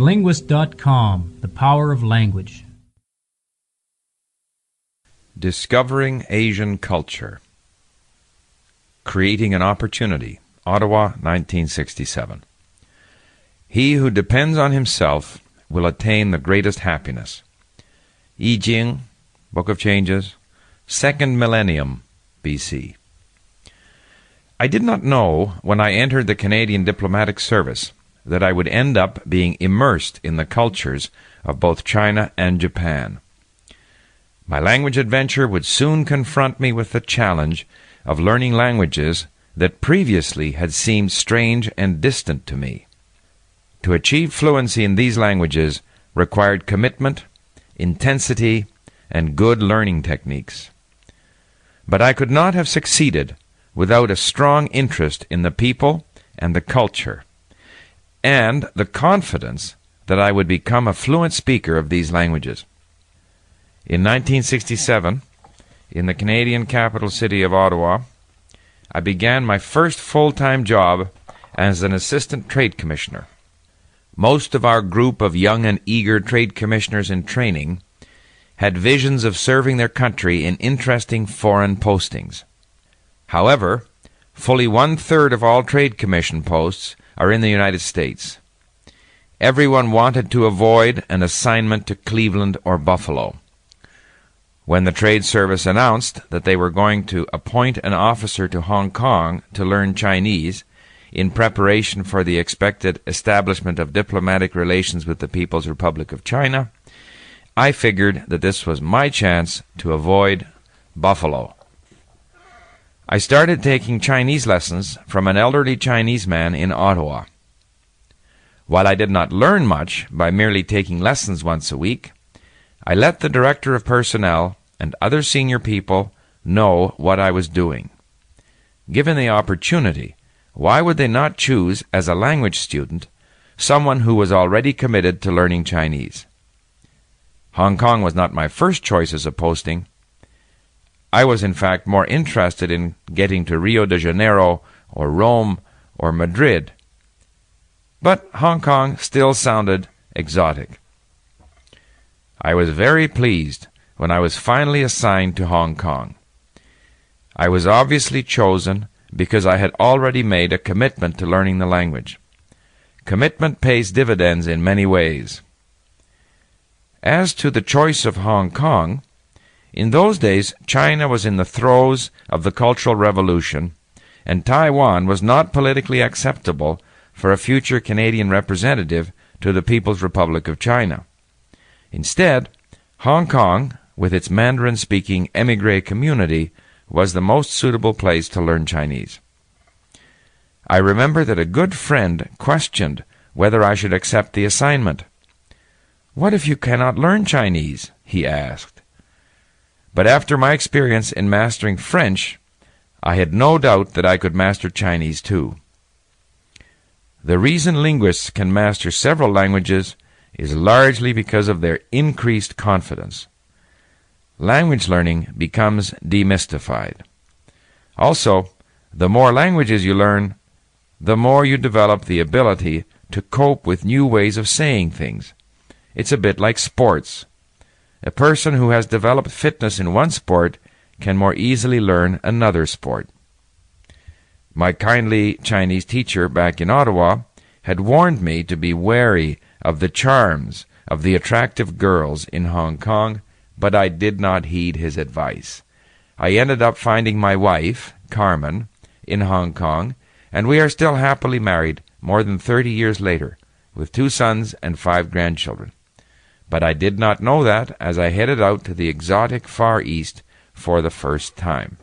TheLinguist.com The Power of Language. Discovering Asian Culture. Creating an Opportunity. Ottawa, 1967. He who depends on himself will attain the greatest happiness. I Ching, Book of Changes, Second Millennium, BC. I did not know when I entered the Canadian diplomatic service that I would end up being immersed in the cultures of both China and Japan. My language adventure would soon confront me with the challenge of learning languages that previously had seemed strange and distant to me. To achieve fluency in these languages required commitment, intensity, and good learning techniques. But I could not have succeeded without a strong interest in the people and the culture, and the confidence that I would become a fluent speaker of these languages. In 1967, in the Canadian capital city of Ottawa, I began my first full time job as an assistant trade commissioner. Most of our group of young and eager trade commissioners in training had visions of serving their country in interesting foreign postings. However, fully one third of all trade commission posts are in the United States. Everyone wanted to avoid an assignment to Cleveland or Buffalo. When the Trade Service announced that they were going to appoint an officer to Hong Kong to learn Chinese in preparation for the expected establishment of diplomatic relations with the People's Republic of China, I figured that this was my chance to avoid Buffalo. I started taking Chinese lessons from an elderly Chinese man in Ottawa. While I did not learn much by merely taking lessons once a week, I let the director of personnel and other senior people know what I was doing. Given the opportunity, why would they not choose as a language student someone who was already committed to learning Chinese? Hong Kong was not my first choice as a posting. I was, in fact, more interested in getting to Rio de Janeiro or Rome or Madrid. But Hong Kong still sounded exotic. I was very pleased when I was finally assigned to Hong Kong. I was obviously chosen because I had already made a commitment to learning the language. Commitment pays dividends in many ways. As to the choice of Hong Kong, in those days China was in the throes of the Cultural Revolution, and Taiwan was not politically acceptable for a future Canadian representative to the People's Republic of China. Instead, Hong Kong, with its Mandarin speaking emigre community, was the most suitable place to learn Chinese. I remember that a good friend questioned whether I should accept the assignment. What if you cannot learn Chinese? he asked. But after my experience in mastering French, I had no doubt that I could master Chinese too. The reason linguists can master several languages is largely because of their increased confidence. Language learning becomes demystified. Also, the more languages you learn, the more you develop the ability to cope with new ways of saying things. It's a bit like sports. A person who has developed fitness in one sport can more easily learn another sport. My kindly Chinese teacher back in Ottawa had warned me to be wary of the charms of the attractive girls in Hong Kong, but I did not heed his advice. I ended up finding my wife, Carmen, in Hong Kong, and we are still happily married more than thirty years later, with two sons and five grandchildren but I did not know that as I headed out to the exotic Far East for the first time.